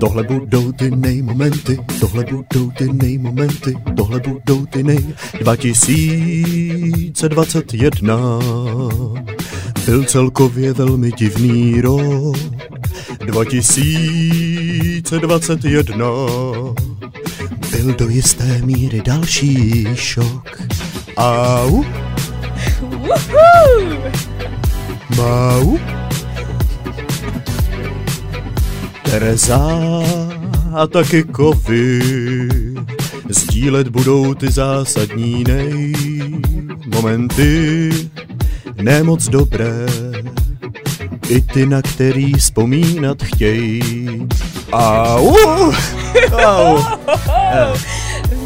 Tohle budou ty nejmomenty, tohle budou ty nejmomenty, tohle budou ty nej... 2021 byl celkově velmi divný rok. 2021 byl do jisté míry další šok. Au, Woohoo! mau, Tereza a taky kovy. Sdílet budou ty zásadní nej momenty, nemoc dobré, i ty, na který vzpomínat chtějí. Au! Au!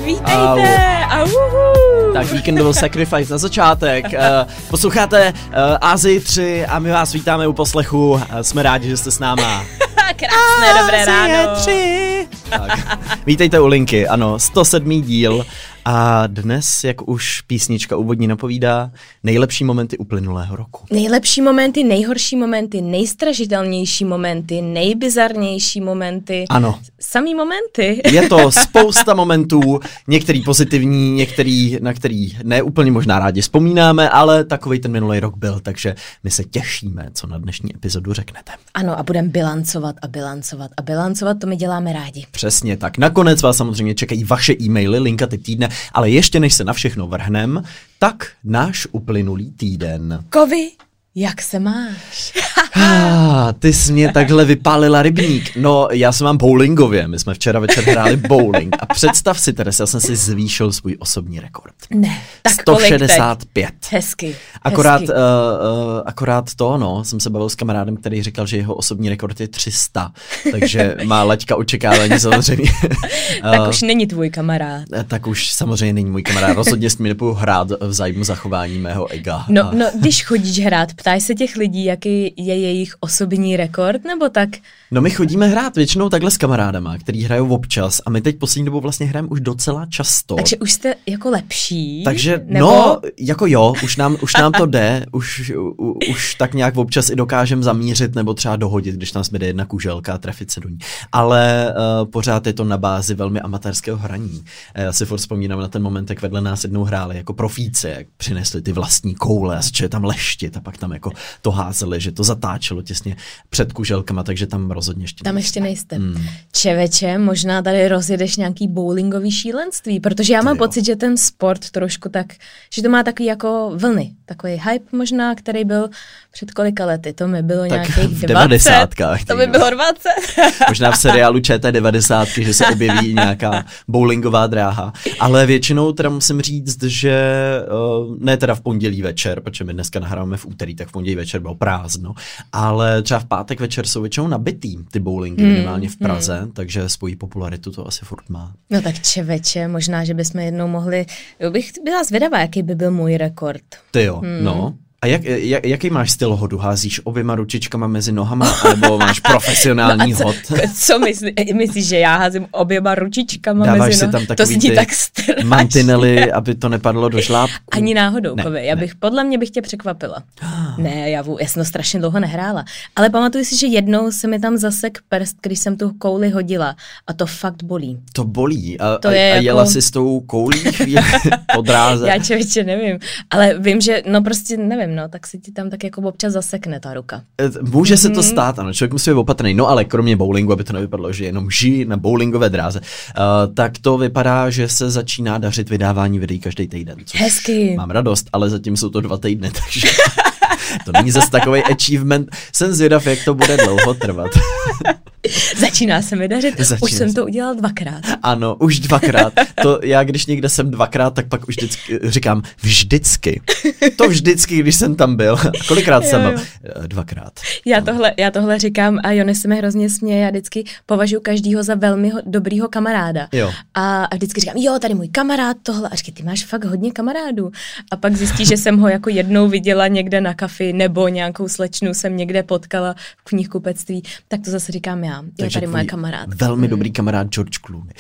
Vítejte! A uhu! Tak Weekendovou Sacrifice na začátek. Eh, Posloucháte eh, Azii 3 a my vás vítáme u poslechu. Eh, Jsme rádi, že jste s náma. Krásné dobré ráno. 3. Tak. Vítejte u Linky, ano, 107. díl. A dnes, jak už písnička úvodní napovídá, nejlepší momenty uplynulého roku. Nejlepší momenty, nejhorší momenty, nejstražitelnější momenty, nejbizarnější momenty. Ano. Samý momenty. Je to spousta momentů, některý pozitivní, některý, na který ne úplně možná rádi vzpomínáme, ale takový ten minulý rok byl, takže my se těšíme, co na dnešní epizodu řeknete. Ano, a budeme bilancovat a bilancovat a bilancovat, to my děláme rádi. Přesně tak. Nakonec vás samozřejmě čekají vaše e-maily, linka typ týdne, ale ještě než se na všechno vrhnem, tak náš uplynulý týden. Kovy, jak se máš? Ah, ty jsi mě takhle vypálila rybník. No, já jsem mám bowlingově. My jsme včera večer hráli bowling. A představ si, Teres, já jsem si zvýšil svůj osobní rekord. Ne, tak kolik teď? 165. Hezky. Akorát, hezky. uh, uh, akorát to, no, jsem se bavil s kamarádem, který říkal, že jeho osobní rekord je 300, takže má laťka očekávání samozřejmě. tak Eh, už není tvůj kamarád. tak už samozřejmě není můj kamarád. Rozhodně s ním nepůjdu hrát v zájmu zachování mého ega. No, no, když chodíš hrát, ptáš se těch lidí, jaký je jejich osobní rekord, nebo tak? No my chodíme hrát většinou takhle s kamarádama, který hrajou občas a my teď poslední dobou vlastně hrajeme už docela často. Takže už jste jako lepší? Takže nebo... no, jako jo, už nám, už nám to jde, už, u, už tak nějak občas i dokážem zamířit nebo třeba dohodit, když nám jde jedna kuželka a trefit se do ní. Ale uh, pořád je to na bázi velmi amatérského hraní. Já si furt vzpomínám na ten moment, jak vedle nás jednou hráli jako profíci, jak přinesli ty vlastní koule a začali tam leštit a pak tam jako to házeli, že to zatáčelo těsně před kuželkama, takže tam rozhodně ještě Tam nejste. ještě nejste. Hmm. Čeveče, možná tady rozjedeš nějaký bowlingový šílenství, protože já mám Ty pocit, že ten sport trošku tak, že to má takový jako vlny, takový hype možná, který byl před kolika lety, to mi bylo Tak nějakých v 20. devadesátkách, To ty by bylo 20. Možná v seriálu ČT90, že se objeví nějaká bowlingová dráha. Ale většinou teda musím říct, že uh, ne teda v pondělí večer, protože my dneska nahráváme v úterý, tak v pondělí večer bylo prázdno, ale třeba v pátek večer jsou většinou nabitý ty bowlingy, Hmm, minimálně v Praze, takže svoji popularitu to asi furt má. No tak čeveče, možná, že bychom jednou mohli, jo, bych byla zvědavá, jaký by byl můj rekord. Ty jo, no. A jak, jak, jaký máš styl hodu? Házíš oběma ručičkama mezi nohama, nebo máš profesionální No co, hod? co myslí, myslíš, že já házím oběma ručičkama Dáváš mezi si no? tam To takový zní ty tak strašně. mantinely, aby to nepadlo do žlábku? Ani náhodou, Ne, ne, já ne. bych, podle mě bych tě překvapila. ne, já, vů, já jsem to strašně dlouho nehrála. Ale pamatuju si, že jednou se mi tam zasek prst, když jsem tu kouli hodila. A to fakt bolí. To bolí. A, To a, je a jako- jela si s tou koulí chvíli po dráze. Já člověče nevím. Ale vím, že, no prostě nevím, no, tak si ti tam tak jako občas zasekne ta ruka. E, Může se Mhm. to stát, ano, člověk musí být opatrný. No ale kromě bowlingu, aby to nevypadalo, že jenom žijí na bowlingové dráze, uh, tak to vypadá, že se začíná dařit vydávání videí každý týden. Hezky. Mám radost, ale zatím jsou to dva týdny, takže to není zase takový achievement. Jsem zvědav, jak to bude dlouho trvat. Začíná se mi dařit. Začíná Už jsem se. to udělal dvakrát. Ano, už dvakrát. To já, když někde jsem dvakrát, tak pak už vždycky říkám vždycky. To vždycky, když jsem tam byl. A kolikrát jsem Jo, byl? jo. Eh, Dvakrát. Já tohle, já tohle říkám a Jony se mi hrozně směje. Já vždycky považuji každýho za velmi ho, dobrýho kamaráda. Jo. A, a vždycky říkám, jo, tady můj kamarád, tohle. A říkám, ty máš fakt hodně kamarádů. A pak zjistí, že jsem ho jako jednou viděla někde na kafi nebo nějakou slečnu jsem někde potkala v knihkupectví. Tak to zase říkám já. Já. Je tady moje kamarád. Velmi dobrý kamarád George Clooney.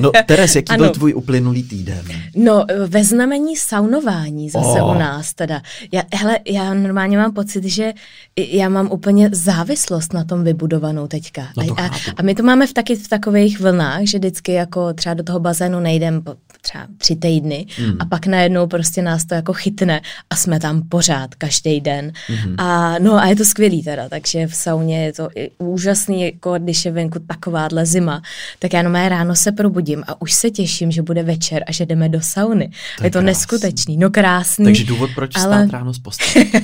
No, Teres, jaký byl Ano. tvůj uplynulý týden? No, ve znamení saunování zase Oh. u nás teda. Já, hele, já normálně mám pocit, že já mám úplně závislost na tom vybudovanou teďka. No to a, a, a my to máme v taky v takových vlnách, že vždycky jako třeba do toho bazénu nejdem po třeba tři týdny Hmm. a pak najednou prostě nás to jako chytne a jsme tam pořád každý den. Mhm. A no a je to skvělý teda, takže v sauně je to i úžasný, jako když je venku takováhle zima, tak já jenom ráno se probudím a už se těším, že bude večer a že jdeme do sauny. To je je to krásný. neskutečný, no krásný. Takže důvod, proč ale- stát ráno z postele.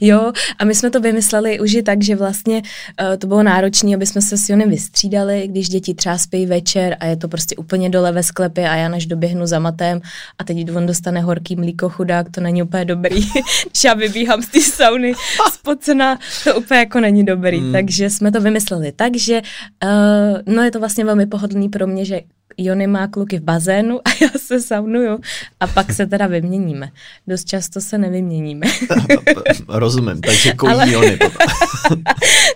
Jo, a my jsme to vymysleli už i tak, že vlastně uh, to bylo náročné, aby jsme se s Jonem vystřídali, když děti třeba spí večer a je to prostě úplně dole ve sklepě a já než doběhnu za matem a teď on dostane horký mlíko chudák, to není úplně dobrý. když já vybíhám z té sauny spocená, to úplně jako není dobrý. Hmm. Takže jsme to vymysleli tak, že uh, no je to vlastně velmi pohodlný pro mě, že Jony má kluky v bazénu a já se saunuju a pak se teda vyměníme. Dost často se nevyměníme. Rozumím, takže kojí Ale- Jony.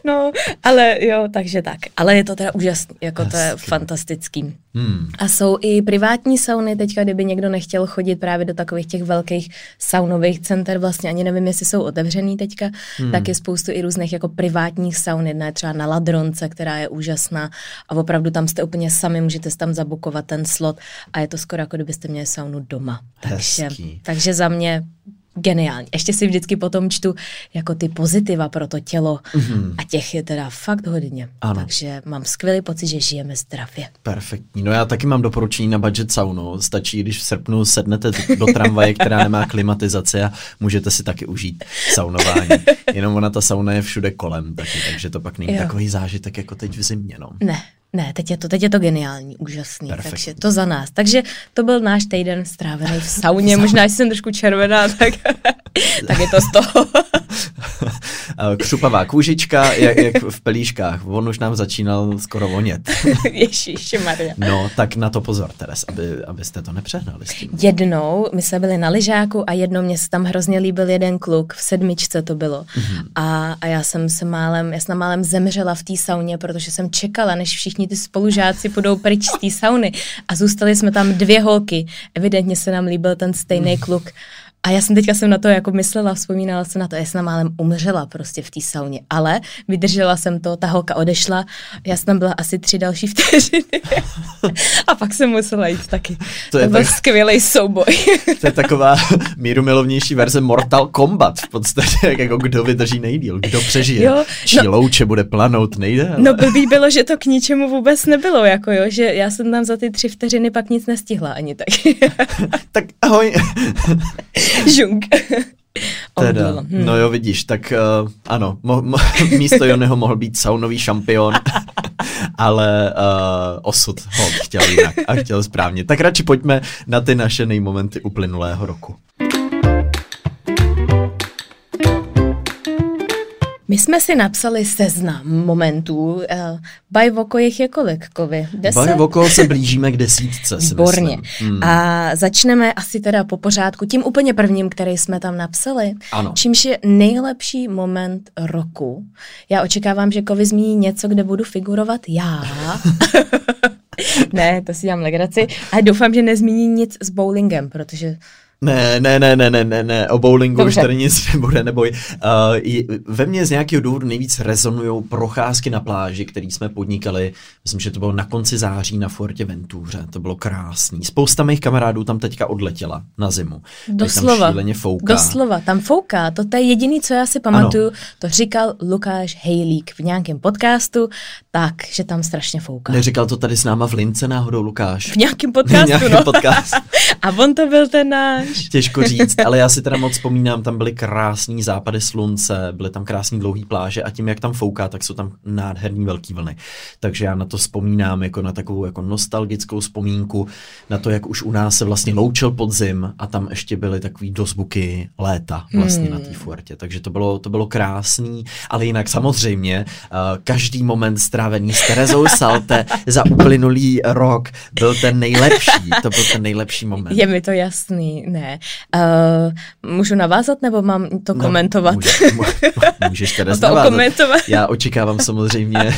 No, ale jo, takže tak. Ale je to teda úžasný, jako to je Hezky. fantastický. Hmm. A jsou i privátní sauny, teďka kdyby někdo nechtěl chodit právě do takových těch velkých saunových center, vlastně ani nevím, jestli jsou otevřený teďka, hmm. tak je spoustu i různých jako privátních saun, jedna je třeba na Ladronce, která je úžasná a opravdu tam jste úplně sami, můžete si tam zabukovat ten slot a je to skoro jako kdybyste měli saunu doma. Takže, Hezký. takže za mě geniální. Ještě si vždycky potom čtu jako ty pozitiva pro to tělo mm-hmm. a těch je teda fakt hodně. Ano. Takže mám skvělý pocit, že žijeme zdravě. Perfektní. No já taky mám doporučení na budget saunu. Stačí, když v srpnu sednete do tramvaje, která nemá klimatizaci a můžete si taky užít saunování. Jenom ona ta sauna je všude kolem taky, takže to pak není Jo. takový zážitek jako teď v zimě. No. Ne, ne, teď je to, teď je to geniální, úžasný, Perfektní. takže to za nás. Takže to byl náš týden strávený v sauně, možná, jsem trošku červená, tak, tak je to z toho. Křupavá kůžička, jak, jak v pelíškách. On už nám začínal skoro vonět. Ježíši Maria. No, tak na to pozor, Teres, aby, abyste to nepřehnali s tím. Jednou, my jsme byli na lyžáku a jednou mě se tam hrozně líbil jeden kluk, v sedmičce to bylo. Mm-hmm. A, a já jsem se málem, já jsem málem zemřela v té sauně, protože jsem čekala, než všichni ty spolužáci půjdou pryč z té sauny. A zůstali jsme tam dvě holky. Evidentně se nám líbil ten stejný kluk. A já jsem teďka jsem na to jako myslela, vzpomínala jsem na to, já jsem málem umřela prostě v té sauně, ale vydržela jsem to, ta holka odešla, já jsem tam byla asi tři další vteřiny a pak jsem musela jít taky. To je to byl tak- skvělý souboj. To je taková míru milovnější verze Mortal Kombat v podstatě, jak jako kdo vydrží nejdíl, kdo přežije. Jo, Čí no- louče bude planout, nejde. ale- No blbý bylo, že to k ničemu vůbec nebylo, jako jo, že já jsem tam za ty tři vteřiny pak nic nestihla ani tak. Tak ahoj. Žunk. Teda, Omdlelo. Hm. no jo, vidíš, tak uh, ano, mo- mo- místo Jonyho mohl být saunový šampion, ale uh, osud ho chtěl jinak a chtěl správně. Tak radši pojďme na ty naše nejmomenty uplynulého roku. My jsme si napsali seznam momentů. Uh, Baj Voko jich je kolik, Kovy? Deset? Baj okolo se blížíme k desítce, Výborně. Hmm. A začneme asi teda po pořádku tím úplně prvním, který jsme tam napsali. Ano. Čímž je nejlepší moment roku. Já očekávám, že Kovy zmíní něco, kde budu figurovat já. ne, to si dělám legraci. A doufám, že nezmíní nic s bowlingem, protože Ne, ne, ne, ne, ne, ne, ne, o bowlingu Dobře. už tady nic nebude, neboj. Uh, ve mně z nějakého důvodu nejvíc rezonují procházky na pláži, který jsme podnikali, myslím, že to bylo na konci září na Fortě Ventuře, to bylo krásný. Spousta mých kamarádů tam teďka odletěla na zimu. Teď Doslova. Tam fouká. Doslova, tam fouká. To je jediný, co já si pamatuju. Ano. To říkal Lukáš Hejlík v nějakém podcastu, tak, že tam strašně fouká. Neříkal to tady s náma v Lince náhodou Lukáš? V nějakém podcastu, nějakém no. podcastu. A on to byl ten Těžko říct, ale já si teda moc vzpomínám, tam byly krásný západy slunce, byly tam krásný dlouhý pláže a tím, jak tam fouká, tak jsou tam nádherný velký vlny. Takže já na to vzpomínám jako na takovou jako nostalgickou vzpomínku, na to, jak už u nás se vlastně loučil podzim a tam ještě byly takový dozvuky léta vlastně hmm. na té fuertě. Takže to bylo, to bylo krásný, ale jinak samozřejmě uh, každý moment strávený s Terezou Salte za uplynulý rok byl ten nejlepší. To byl ten nejlepší moment. Je mi to jasný. Ne, ne. Uh, můžu navázat nebo mám to No, komentovat? Můžeš, můžeš teda to navázat. okomentovat. Já očekávám samozřejmě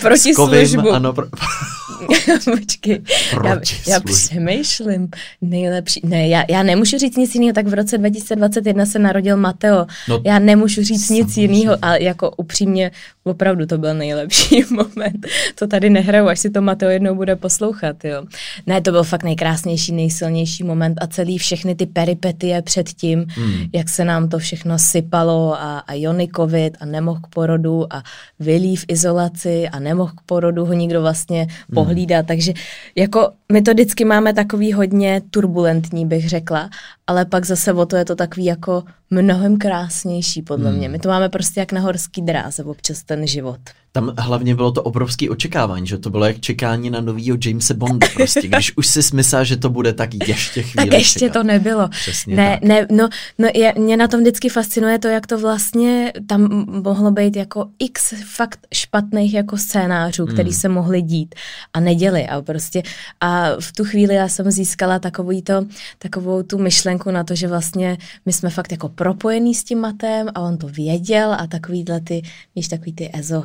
Proti službu. ano, pro, Počkej, já, Proti já službu. přemýšlím. Nejlepší, ne, já, já nemůžu říct nic jiného, tak v roce 2021 se narodil Mateo. No, já nemůžu říct nic jiného, ale jako upřímně, opravdu to byl nejlepší moment. To tady nehraju, až si to Mateo jednou bude poslouchat, jo. Ne, to byl fakt nejkrásnější, nejsilnější moment a celý všechny ty peripetie předtím, Hmm. jak se nám to všechno sypalo a, a Jony covid a nemohl k porodu a Vilí v izolaci a nemohl k porodu ho nikdo vlastně pohlídat, takže jako my to vždycky máme takový hodně turbulentní, bych řekla, ale pak zase o to je to takový jako mnohem krásnější podle mě. My to máme prostě jak na horský dráze občas ten život. Tam hlavně bylo to obrovské očekávání, že to bylo jak čekání na novýho Jamesa Bonda prostě. Když už si smyslel, že to bude, tak ještě chvíli Tak ještě čekat. to nebylo. Přesně ne, tak. ne, no, no je, mě na tom vždycky fascinuje to, jak to vlastně tam mohlo být jako x fakt špatných jako scénářů, který Hmm. se mohly dít a neděli a prostě a v tu chvíli já jsem získala takový to, takovou tu myšlenku na to, že vlastně my jsme fakt jako propojení s tím matem a on to věděl a takovýhle ty, víš, takový ty ezo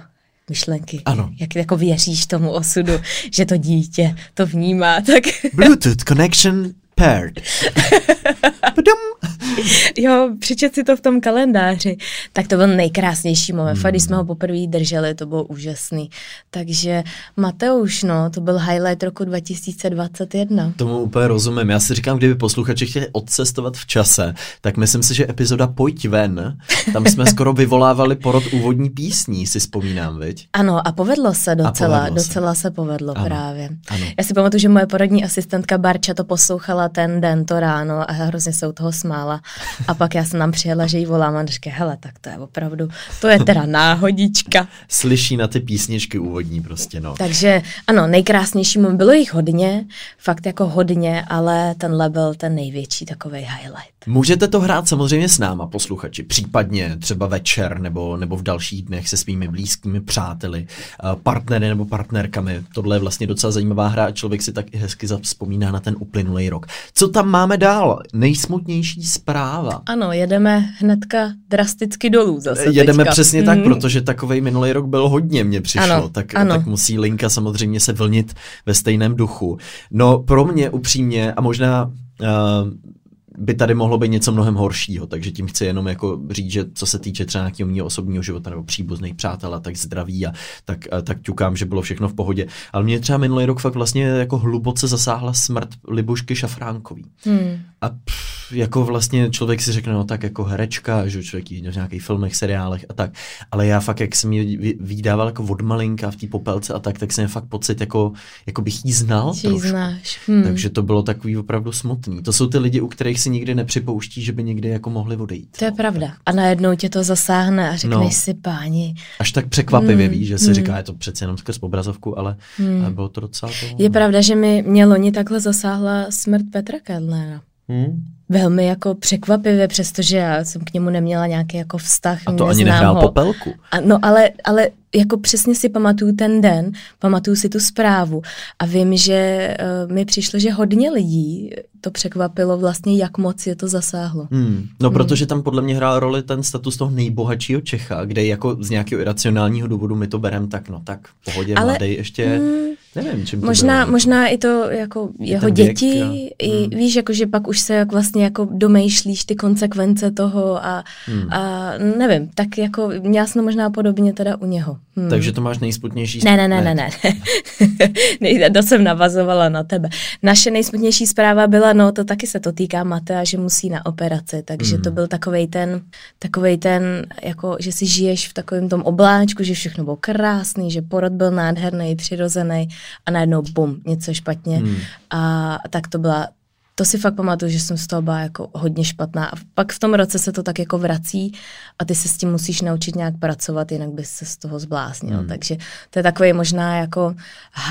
myšlenky. Ano. Jak jako věříš tomu osudu, že to dítě to vnímá, tak Bluetooth connection Padum. Jo, přečet si to v tom kalendáři. Tak to byl nejkrásnější moment. Hmm. Fakt, když jsme ho poprvé drželi, to bylo úžasný. Takže Mateuš, no, to byl highlight roku 2021. Tomu úplně rozumím. Já si říkám, kdyby posluchači chtěli odcestovat v čase, tak myslím si, že epizoda Pojď ven, tam jsme skoro vyvolávali porod úvodní písní, si vzpomínám, viď? Ano, a povedlo se docela, povedlo se. docela se povedlo Ano, právě. ano. Já si pamatuju, že moje porodní asistentka Barča to poslouchala ten den, to ráno a hrozně se u toho smála. A pak já jsem nám přijela, že jí volám a říká, hele, tak to je opravdu, to je teda náhodička. Slyší na ty písničky úvodní prostě, no. Takže ano, nejkrásnější moment, bylo jich hodně, fakt jako hodně, ale tenhle byl ten největší takový highlight. Můžete to hrát samozřejmě s náma, posluchači, případně třeba večer nebo, nebo v dalších dnech se svými blízkými přáteli, eh, partnery nebo partnerkami. Tohle je vlastně docela zajímavá hra a člověk si tak i hezky zavzpomíná na ten uplynulý rok. Co tam máme dál? Nejsmutnější zpráva. Ano, jedeme hnedka drasticky dolů zase Jedeme teďka. přesně tak, Mhm. protože takový minulý rok byl hodně, mně přišlo, Ano, tak, ano. tak musí linka samozřejmě se vlnit ve stejném duchu. No pro mě upřímně a možná uh, by tady mohlo být něco mnohem horšího, takže tím chci jenom jako říct, že co se týče třeba nějakého mého osobního života nebo příbuzných přátel a tak zdraví a tak, a tak ťukám, že bylo všechno v pohodě. Ale mě třeba minulý rok fakt vlastně jako hluboce zasáhla smrt Libušky Šafránkový. Hmm. A pff, jako vlastně člověk si řekne, no tak jako herečka, že člověk jí v nějakých filmech, seriálech a tak, ale já fakt, jak jsem ji vy- vydával jako od malinka v té popelce a tak, tak jsem fakt pocit, jako, jako bych jí znal ji trošku. znáš. Hmm. Takže to bylo takový opravdu smutný. To jsou ty lidi, u kterých si nikdy nepřipouští, že by někdy jako mohli odejít. To je no. pravda. A najednou tě to zasáhne a řekneš No. si, páni, Až tak překvapivě Hmm, víš, že si hmm. říká, je to přece jenom skrz obrazovku, ale, ale bylo to docela to. je pravda, že mi mě loni takhle zasáhla smrt Petra Kedlera. Hmm. Velmi jako překvapivě, přestože já jsem k němu neměla nějaký jako vztah. A to ani nehrál ho. popelku. A, no ale, ale jako přesně si pamatuju ten den, pamatuju si tu zprávu a vím, že uh, mi přišlo, že hodně lidí to překvapilo vlastně, jak moc je to zasáhlo. Hmm. No, protože tam podle mě hrál roli ten status toho nejbohatšího Čecha, kde jako z nějakého iracionálního důvodu my to berem tak, no tak pohodě, Ale, mladý ještě, mm, nevím, čím to Možná, bylo. možná i to jako jeho věk, děti, jo. i, Hmm. víš, jako, že pak už se jak vlastně jako domýšlíš ty konsekvence toho a, Hmm. a nevím, tak jako měla jsem možná podobně teda u něho. Hmm. Takže to máš nejsputnější Ne, ne, ne, ne, ne. ne. to jsem navazovala na tebe. Naše nejsmutnější zpráva byla, no to taky se to týká Matea, že musí na operaci, takže Hmm. to byl takovej ten, takovej ten, jako, že si žiješ v takovém tom obláčku, že všechno bylo krásný, že porod byl nádherný, přirozený a najednou bum, něco špatně. Hmm. A tak to byla to si fakt pamatuju, že jsem z toho byla jako hodně špatná. A pak v tom roce se to tak jako vrací a ty se s tím musíš naučit nějak pracovat, jinak bys se z toho zbláznil. Hmm. Takže to je takový možná jako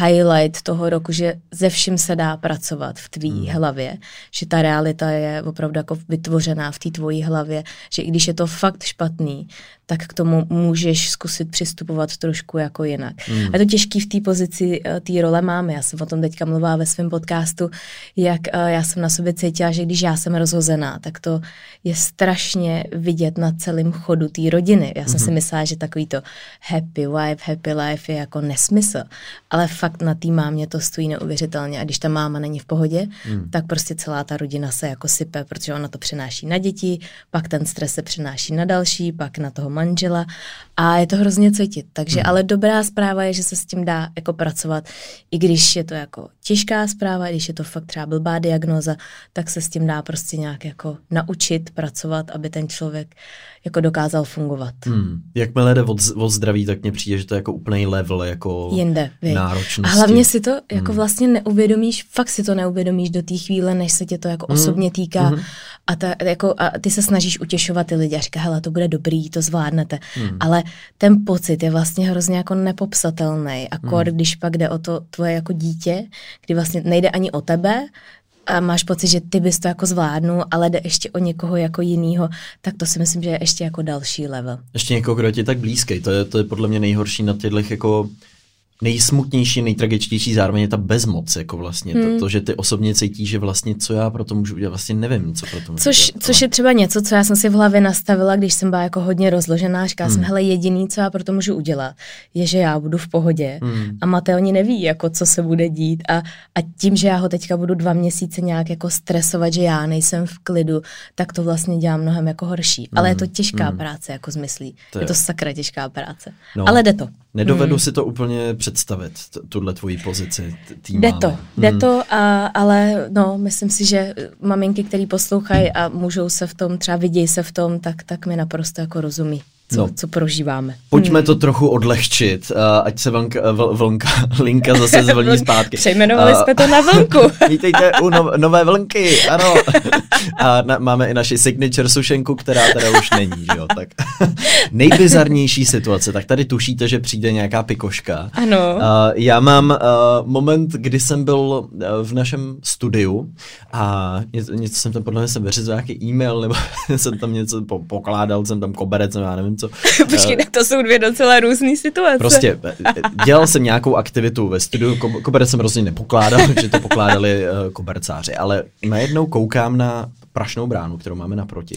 highlight toho roku, že ze vším se dá pracovat v tvý hmm. hlavě, že ta realita je opravdu jako vytvořená v té tvojí hlavě, že i když je to fakt špatný, tak k tomu můžeš zkusit přistupovat trošku jako jinak. Mm. A je to těžký v té pozici, eh, té role máme. Já jsem o tom teďka mluvila ve svém podcastu, jak uh, já jsem na sobě cítila, že když já jsem rozhozená, tak to je strašně vidět na celém chodu té rodiny. Já jsem mm-hmm. si myslela, že takový to happy wife, happy life je jako nesmysl. Ale fakt na té mámě to stojí neuvěřitelně. A když ta máma není v pohodě, mm. tak prostě celá ta rodina se jako sype, protože ona to přenáší na děti, pak ten stres se přenáší na další, pak na toho manžela a je to hrozně cítit. Takže mm. ale dobrá zpráva je, že se s tím dá jako pracovat, i když je to jako těžká zpráva, když je to fakt třeba blbá diagnoza, tak se s tím dá prostě nějak jako naučit pracovat, aby ten člověk jako dokázal fungovat. Hmm. Jakmile jde od, od zdraví, tak mně přijde, že to je jako úplný level jako Jinde, náročnosti. A hlavně si to jako hmm. vlastně neuvědomíš, fakt si to neuvědomíš do té chvíle, než se tě to jako hmm. osobně týká hmm. a, ta, jako, a ty se snažíš utěšovat ty lidi a říká, hele, to bude dobrý, to zvládnete. Hmm. Ale ten pocit je vlastně hrozně jako nepopsatelný. Akor, hmm. když pak jde o to tvoje jako dítě, kdy vlastně nejde ani o tebe, a máš pocit, že ty bys to jako zvládnul, ale jde ještě o někoho jako jinýho, tak to si myslím, že je ještě jako další level. Ještě někoho, kdo je ti tak blízký, to je, to je podle mě nejhorší na těchto jako nejsmutnější, nejtragičtější zároveň je ta bezmoc, jako vlastně hmm. to, to, že ty osobně cítíš, že vlastně co já pro to můžu udělat, vlastně nevím, co pro to můžu což, udělat. Což je třeba něco, co já jsem si v hlavě nastavila, když jsem byla jako hodně rozložená, říkala hmm. jsem, hele, jediný, co já pro to můžu udělat, je, že já budu v pohodě hmm. a Mateo neví, jako co se bude dít a, a tím, že já ho teďka budu dva měsíce nějak jako stresovat, že já nejsem v klidu, tak to vlastně dělá mnohem jako horší. Hmm. Ale je to hmm. těžká hmm. práce, jako zmyslí. To je. je to sakra těžká práce. No. Ale jde to. Nedovedu hmm. si to úplně představit, tuhle tvoji pozici tým Jde to, jde hmm. to, a, ale no, myslím si, že maminky, které poslouchají a můžou se v tom, třeba vidějí se v tom, tak, tak mi naprosto jako rozumí co, no. co prožíváme. Pojďme hmm. to trochu odlehčit, uh, ať se vlnka, vl, vlnka, linka zase zvlní zpátky. Přejmenovali uh, jsme to na vlnku. Vítejte u no, nové vlnky, ano. A na, máme i naši signature sušenku, která teda už není, že jo, tak. Nejbizarnější situace, tak tady tušíte, že přijde nějaká pikoška. Ano. Uh, já mám uh, moment, kdy jsem byl uh, v našem studiu a něco, něco jsem tam podle mě jsem vyřizl nějaký e-mail, nebo jsem tam něco po, pokládal, jsem tam koberec, já nevím co. Počkej, tak to jsou dvě docela různé situace. Prostě dělal jsem nějakou aktivitu ve studiu, koberec jsem rozhodně nepokládal, že to pokládali uh, kobercáři, ale najednou koukám na prašnou bránu, kterou máme naproti.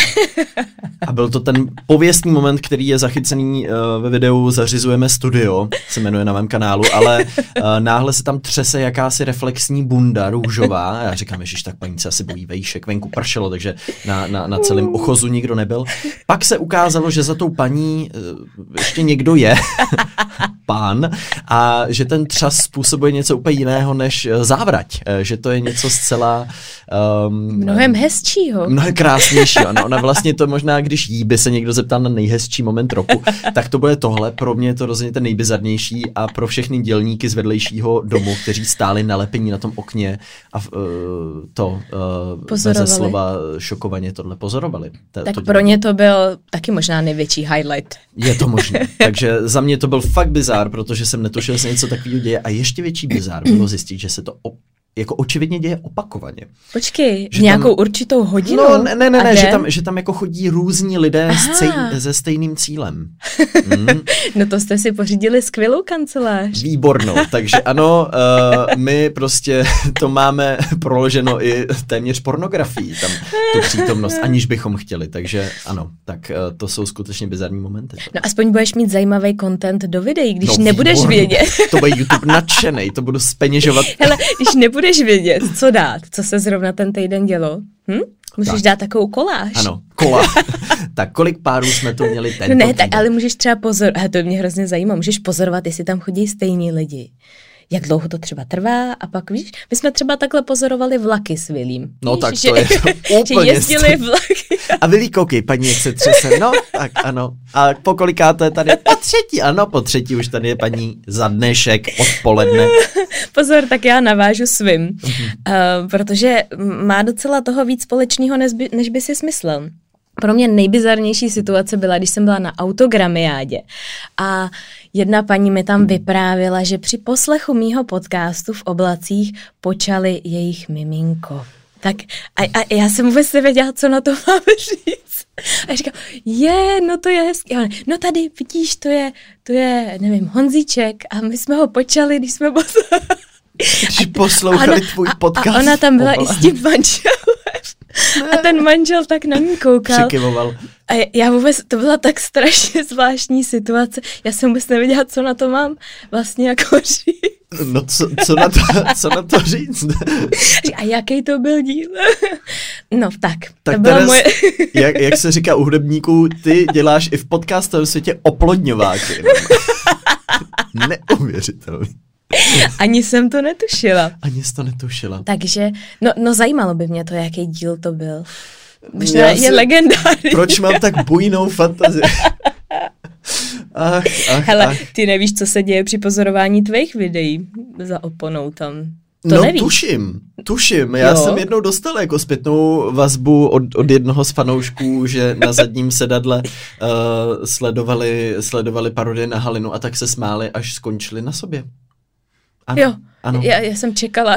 A byl to ten pověstný moment, který je zachycený uh, ve videu Zařizujeme studio, se jmenuje na mém kanálu, ale uh, náhle se tam třese jakási reflexní bunda růžová. A já říkám, že tak paní se asi bojí vejšek, venku pršelo, takže na, na, na celém ochozu nikdo nebyl. Pak se ukázalo, že za tou paní uh, ještě někdo je, pán, a že ten třas způsobuje něco úplně jiného než závrať. Že to je něco zcela... Um, Mnohem hezčí krásnějšího. Mnohem krásnějšího. No, ona vlastně to možná, když jí by se někdo zeptal na nejhezčí moment roku, tak to bude tohle. Pro mě je to rozhodně ten nejbizarnější a pro všechny dělníky z vedlejšího domu, kteří stáli nalepení na tom okně a uh, to uh, ze slova šokovaně tohle pozorovali. To, tak to pro ně to byl taky možná největší highlight. Je to možné. Takže za mě to byl fakt bizár, protože jsem netušil, že se něco takového děje. A ještě větší bizár bylo zjistit, že se to jako očividně děje opakovaně. Počkej, že nějakou tam, určitou hodinu? No, ne, ne, ne, ne že, tam, že tam jako chodí různí lidé stej, se stejným cílem. Hmm. no to jste si pořídili skvělou kancelář. Výbornou, takže ano, uh, my prostě to máme proloženo i téměř pornografií, tam tu přítomnost, aniž bychom chtěli, takže ano, tak uh, to jsou skutečně bizarní momenty. No aspoň budeš mít zajímavý content do videí, když no, nebudeš výborný. vědět. to bude YouTube nadšený, to budu speněžovat. Hele, když nebudeš budeš vědět, co dát, co se zrovna ten týden dělo, hm? Můžeš tak. dát takovou koláž. Ano, kola. tak kolik párů jsme tu měli ten? No ne, tak ale můžeš třeba pozorovat, to mě hrozně zajímá, můžeš pozorovat, jestli tam chodí stejní lidi jak dlouho to třeba trvá a pak víš, my jsme třeba takhle pozorovali vlaky s Vilím. No víš, tak to že, je to úplně že jezdili vlaky. A Vilí, koukej, paní, jak se třese, no, tak ano. A po kolikáté tady? Po třetí, ano, po třetí už tady je paní za dnešek odpoledne. Pozor, tak já navážu svým, uh, protože má docela toho víc společného, než by, než by si smyslel. Pro mě nejbizarnější situace byla, když jsem byla na autogramiádě a jedna paní mi tam vyprávěla, že při poslechu mýho podcastu v oblacích počali jejich miminko. Tak a, a já jsem vůbec nevěděla, co na to mám říct. A říkám, je, no to je hezký. No tady, vidíš, to je, to je, nevím, Honzíček a my jsme ho počali, když jsme poslouchali. Když poslouchali tvůj podcast. A ona tam byla i s tím manželem. A ten manžel tak na ní koukal. Přikyvoval. A já vůbec, to byla tak strašně zvláštní situace. Já jsem vůbec nevěděla, co na to mám vlastně jako říct. No co, co, na, to, co na to říct? A jaký to byl díl? No tak, Tak to byla Teres, moje... jak, jak se říká u hudebníků, ty děláš i v podcastovém světě oplodňováky. Neuvěřitelný. Ani jsem to netušila. Ani jsi to netušila. Takže, no, no zajímalo by mě to, jaký díl to byl. Možná Já je si- legendární. Proč mám tak bujnou fantazii? Ach, ach, Hele, ach. ty nevíš, co se děje při pozorování tvých videí za oponou tam. To no nevíš. tuším, tuším. Já Jo. jsem jednou dostal jako zpětnou vazbu od, od jednoho z fanoušků, že na zadním sedadle uh, sledovali, sledovali parodie na Halinu a tak se smáli, až skončili na sobě. Ano, Jo, ano. Já, já jsem čekala.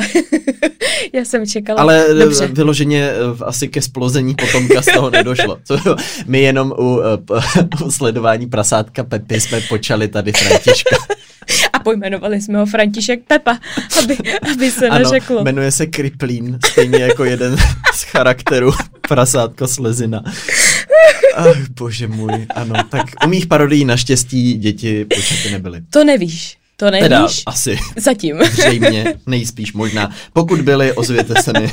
já jsem čekala. Ale eh, Dobře. vyloženě eh, asi ke splození potomka z toho nedošlo. My jenom u, eh, u sledování prasátka Pepy jsme počali tady Františka. A pojmenovali jsme ho František Pepa, aby, aby se Ano, neřeklo. jmenuje se Kriplín, stejně jako jeden z charakterů prasátko Slezina. Ach, bože můj, ano, tak u mých parodií naštěstí děti počaty nebyly. To nevíš. To nevíš. Teda asi, Zatím. zřejmě, nejspíš možná. Pokud byly, ozvěte se mi.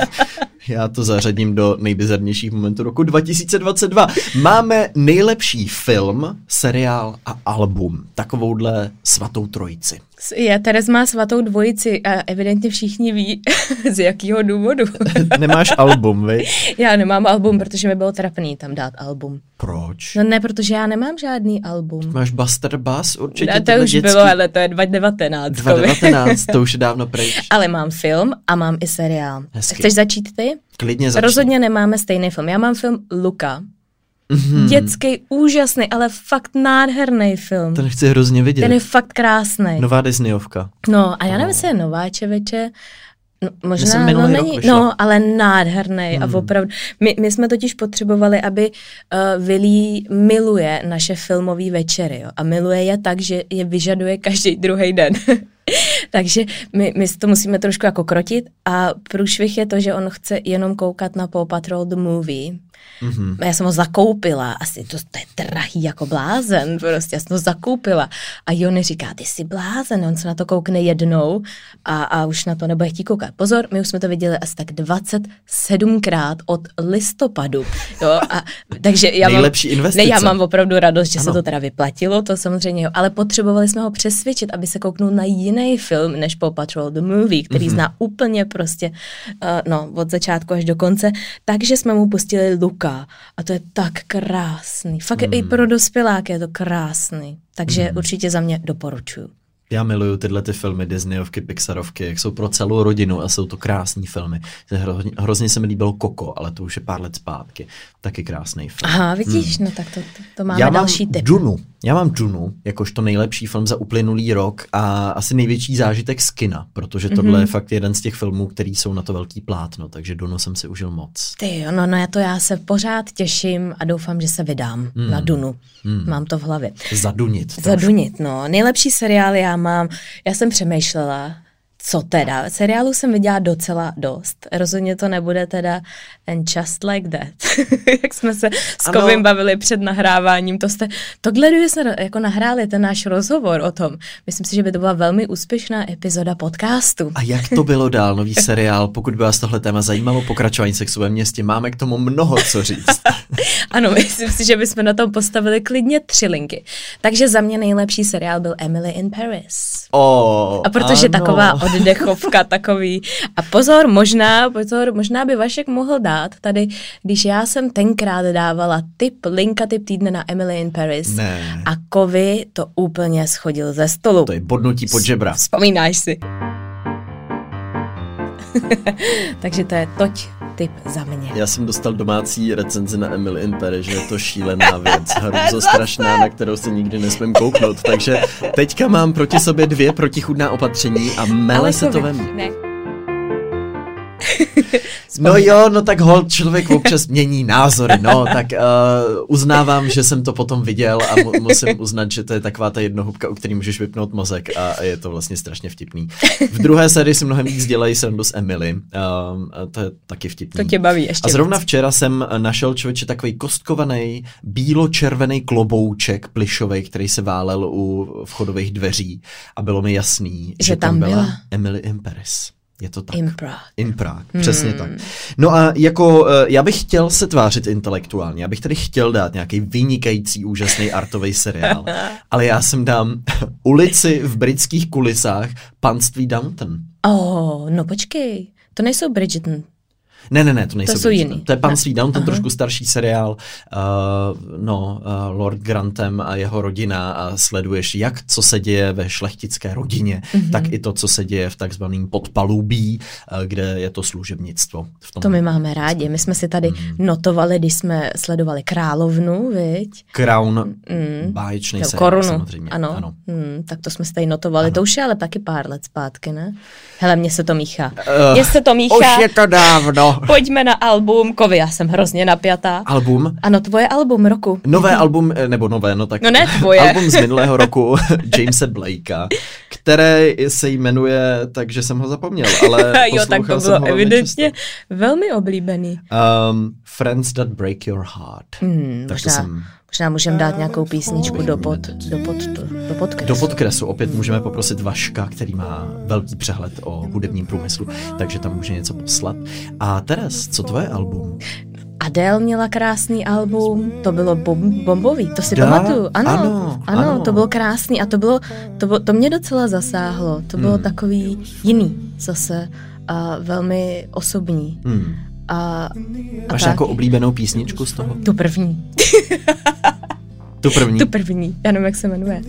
Já to zařadím do nejbizarnějších momentů roku 2022. Máme nejlepší film, seriál a album. Takovouhle svatou trojici. Je, Teres má svatou dvojici a evidentně všichni ví, z jakého důvodu. Nemáš album, vy? já nemám album, protože mi bylo trapný tam dát album. Proč? No ne, protože já nemám žádný album. Máš Buster Bass určitě? No, to už dětský- bylo, ale to je 2019. 2019, to už je dávno pryč. Ale mám film a mám i seriál. Hezky. Chceš začít ty? Klidně začni. Rozhodně nemáme stejný film. Já mám film Luka. Mhm. Dětský, úžasný, ale fakt nádherný film. Ten chci hrozně vidět. Ten je fakt krásný. Nová Disneyovka. No a já nevím, jestli je nová čeveče, No, možná, no, není, no, ale nádherný Hmm. a opravdu. My, my jsme totiž potřebovali, aby uh, Vilí miluje naše filmové večery jo, a miluje je tak, že je vyžaduje každý druhý den. Takže my, my to musíme trošku jako krotit a průšvih je to, že on chce jenom koukat na Paw Patrol the Movie. Mhm. Já jsem ho zakoupila, asi to, to je drahý jako blázen, prostě já jsem to zakoupila. A Jony říká, ty jsi blázen, on se na to koukne jednou a, a už na to nebude chtít koukat. Pozor, my už jsme to viděli asi tak 27krát od listopadu. Jo, a, takže já Nejlepší mám, investice. Ne, já mám opravdu radost, že Ano. se to teda vyplatilo, to samozřejmě, jo, ale potřebovali jsme ho přesvědčit, aby se kouknul na jiný film než Paw Patrol The Movie, který Mhm. mm-hmm. zná úplně prostě, uh, no, od začátku až do konce, takže jsme mu pustili Luka a to je tak krásný. Fakt mm. i pro dospěláky je to krásný. Takže mm. určitě za mě doporučuju. Já miluju tyhle ty filmy, Disneyovky, Pixarovky, jak jsou pro celou rodinu a jsou to krásní filmy. Hrozně, hrozně se mi líbil Koko, ale to už je pár let zpátky. Taky krásný film. Aha, vidíš, hmm. no tak to, to, to máme Já mám další tip. Dunu. Já mám Dunu, jakožto nejlepší film za uplynulý rok a asi největší zážitek z kina, protože tohle Mhm. je fakt jeden z těch filmů, který jsou na to velký plátno, takže Dunu jsem si užil moc. Ty jo, no, no já to já se pořád těším a doufám, že se vydám Hmm. na Dunu. Hmm. Mám to v hlavě. Zadunit. trošku. Zadunit, no. Nejlepší seriál já mám, já jsem přemýšlela, co teda. Seriálu jsem viděla docela dost. Rozhodně to nebude teda And Just Like That. Jak jsme se s. Kovim bavili před nahráváním. To jste, tohle, kdyby jsme jako nahráli ten náš rozhovor o tom, myslím si, že by to byla velmi úspěšná epizoda podcastu. A jak to bylo dál, nový seriál? Pokud by vás tohle téma zajímalo, pokračování sexu ve městě, máme k tomu mnoho co říct. Ano, myslím si, že bychom na tom postavili klidně tři linky. Takže za mě nejlepší seriál byl Emily in Paris. Oh, A protože ano. taková oddechovka, takový. A pozor, možná, pozor, možná by Vašek mohl dát tady, když já jsem tenkrát dávala tip, linka tip týdne na Emily in Paris. Ne. A Kovy to úplně schodil ze stolu. To je bodnutí pod žebra. Vzpomínáš si. Takže to je toť tip za mě. Já jsem dostal domácí recenzi na Emily in Paris, že je to šílená věc, hrůzo strašná, na kterou se nikdy nesmím kouknout. Takže teďka mám proti sobě dvě protichudná opatření a mele Ale se to vem. Ne. No jo, no tak hol, člověk občas mění názory, no, tak uh, uznávám, že jsem to potom viděl a mu, musím uznat, že to je taková ta jednohubka, u který můžeš vypnout mozek a je to vlastně strašně vtipný. V druhé sérii si mnohem víc dělají srandu s Emily, uh, to je taky vtipný. To tě baví ještě A zrovna víc. včera jsem našel člověče takový kostkovaný, bílo-červený klobouček plišový, který se válel u vchodových dveří a bylo mi jasný, že, Že tam byla. Emily Imperis. Je to tak. In Prague. In Prague, přesně tak. No a jako, eh, já bych chtěl se tvářit intelektuálně, já bych tady chtěl dát nějaký vynikající, úžasný artový seriál, ale já jsem dám ulici v britských kulisách panství Downton. Oh, no počkej, to nejsou Bridgerton. Ne, ne, ne, to nejsou To jsou jiný. To je panství Downton, Aha. trošku starší seriál, uh, no, uh, Lord Grantem a jeho rodina a sleduješ jak, co se děje ve šlechtické rodině, Mhm. mm-hmm. tak i to, co se děje v takzvaném podpalubí, uh, kde je to služebnictvo. V tom To my máme rádi. My jsme si tady Mhm. notovali, když jsme sledovali Královnu, viď? Crown, Mm. báječný No, seriál korunu, samozřejmě. ano. ano. Hmm, tak to jsme si tady notovali. Ano. To už je ale taky pár let zpátky, ne? Hele, mně se to míchá. Eh, Mně se to míchá. Už je to dávno. Pojďme na album. Kovy, já jsem hrozně napjatá. Album, Ano, tvoje album roku. Nové album, eh, nebo nové, no tak No ne tvoje. album z minulého roku Jamesa Blakea, které se jmenuje, takže jsem ho zapomněl, ale jo, tak to bylo evidentně často. velmi oblíbený. Um, Friends That Break Your Heart. Hmm, tak to možná, jsem možná můžeme dát nějakou písničku do pod, do pod, do, podkresu. do podkresu. Opět můžeme poprosit Vaška, který má velký přehled o hudebním průmyslu, takže tam může něco poslat. A Teres, co tvoje album? Adele měla krásný album, to bylo bom, bombový, to si Dá? pamatuju. Ano, Ano, ano, ano. to bylo krásný a to bylo, to, bylo, to mě docela zasáhlo. To bylo Hmm. takový jiný zase a velmi osobní. Hmm. A, a Máš tak. nějakou oblíbenou písničku z toho? Tu první, Tu první? tu první, já nevím, jak se jmenuje.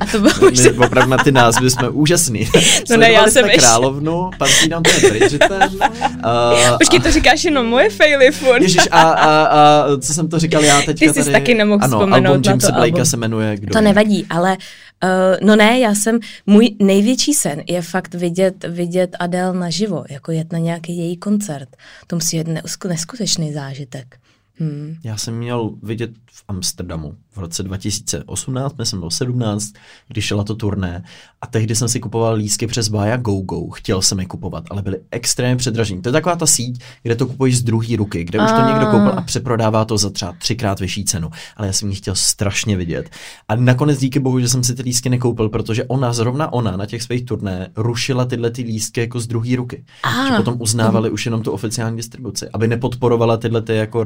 A to bylo My opravdu na ty názvy jsme úžasný. No ne, Sledovali já jsem ještě- Královnu, Panství nám to je Bridgerton. Uh, Počkej, to říkáš jenom moje faily furt. Ježíš, a, a, a, co jsem to říkal já teďka Ty jsi tady? taky nemohl ano, vzpomenout album na Jamesa to Blakea album. se jmenuje Kdo To nevadí, ale uh, no ne, já jsem, můj největší sen je fakt vidět, vidět Adele naživo, jako jet na nějaký její koncert. To musí být neskutečný zážitek. Hmm. Já jsem měl vidět v Amsterdamu v roce 2018, myslím byl 17, když šla to turné a tehdy jsem si kupoval lístky přes Baja GoGo, chtěl jsem je kupovat, ale byly extrémně předražení. To je taková ta síť, kde to kupuješ z druhé ruky, kde už to někdo koupil a přeprodává to za třeba třikrát vyšší cenu, ale já jsem ji chtěl strašně vidět. A nakonec díky bohu, že jsem si ty lístky nekoupil, protože ona, zrovna ona na těch svých turné rušila tyhle ty lístky jako z druhé ruky. A. Že potom uznávali už jenom tu oficiální distribuci, aby nepodporovala tyhle ty jako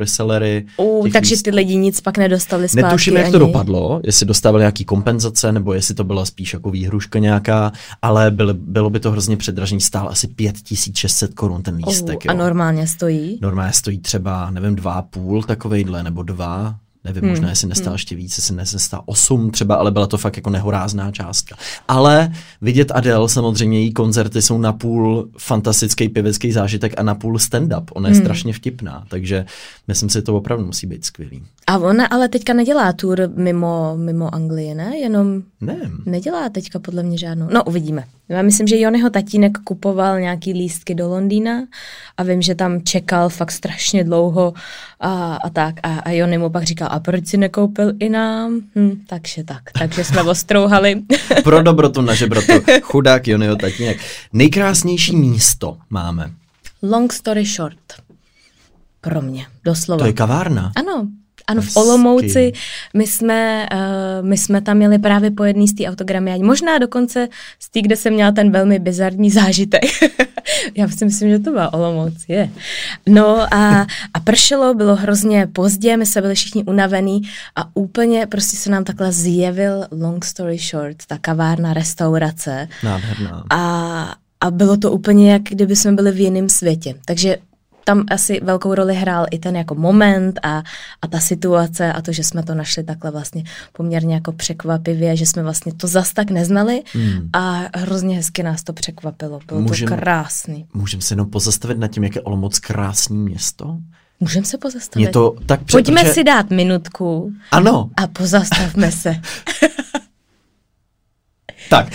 Uh, těch takže lístků. ty lidi nic pak nedostali zpátky Netuším, jak ani. to dopadlo, jestli dostávali nějaký kompenzace, nebo jestli to byla spíš jako výhruška nějaká, ale bylo, bylo by to hrozně předražený, stál asi 5600 korun ten lístek. Uh, a jo. normálně stojí? Normálně stojí třeba, nevím, dva a půl takovejhle, nebo dva, nevím, hmm. možná jestli nestál ještě víc, jestli nestál osm třeba, ale byla to fakt jako nehorázná částka. Ale vidět Adele, samozřejmě její koncerty jsou napůl fantastický pěvecký zážitek a napůl stand-up. Ona je hmm. strašně vtipná, takže myslím si, že to opravdu musí být skvělý. A ona ale teďka nedělá tour mimo, mimo Anglii, ne? Jenom Nevím. nedělá teďka podle mě žádnou. No, uvidíme. Já myslím, že Jonyho tatínek kupoval nějaký lístky do Londýna a vím, že tam čekal fakt strašně dlouho a, a tak. A, a Jony mu pak říkal, a proč si nekoupil i nám? Hm, takže tak. Takže jsme ostrouhali. Pro dobrotu na žebrotu. Chudák Jonyho tatínek. Nejkrásnější místo máme. Long story short. Pro mě, doslova. To je kavárna. Ano, ano, v. Olomouci my jsme, uh, my jsme tam měli právě po jedný z té autogramy, možná dokonce z té, kde jsem měla ten velmi bizarní zážitek. Já si myslím, že to byla Olomouc, je. No a, a pršelo, bylo hrozně pozdě, my jsme byli všichni unavení a úplně prostě se nám takhle zjevil long story short, ta kavárna, restaurace Nádherná. a, a bylo to úplně jak kdyby jsme byli v jiném světě. Takže tam asi velkou roli hrál i ten jako moment a, a ta situace a to, že jsme to našli takhle vlastně poměrně jako překvapivě, že jsme vlastně to zas tak neznali Hmm. a hrozně hezky nás to překvapilo. Bylo Můžem- to krásný. Můžeme se jenom pozastavit nad tím, jak je Olomouc krásný město? Můžeme se pozastavit? Mě to tak před- Pojďme protože- si dát minutku Ano, a pozastavme se. Tak,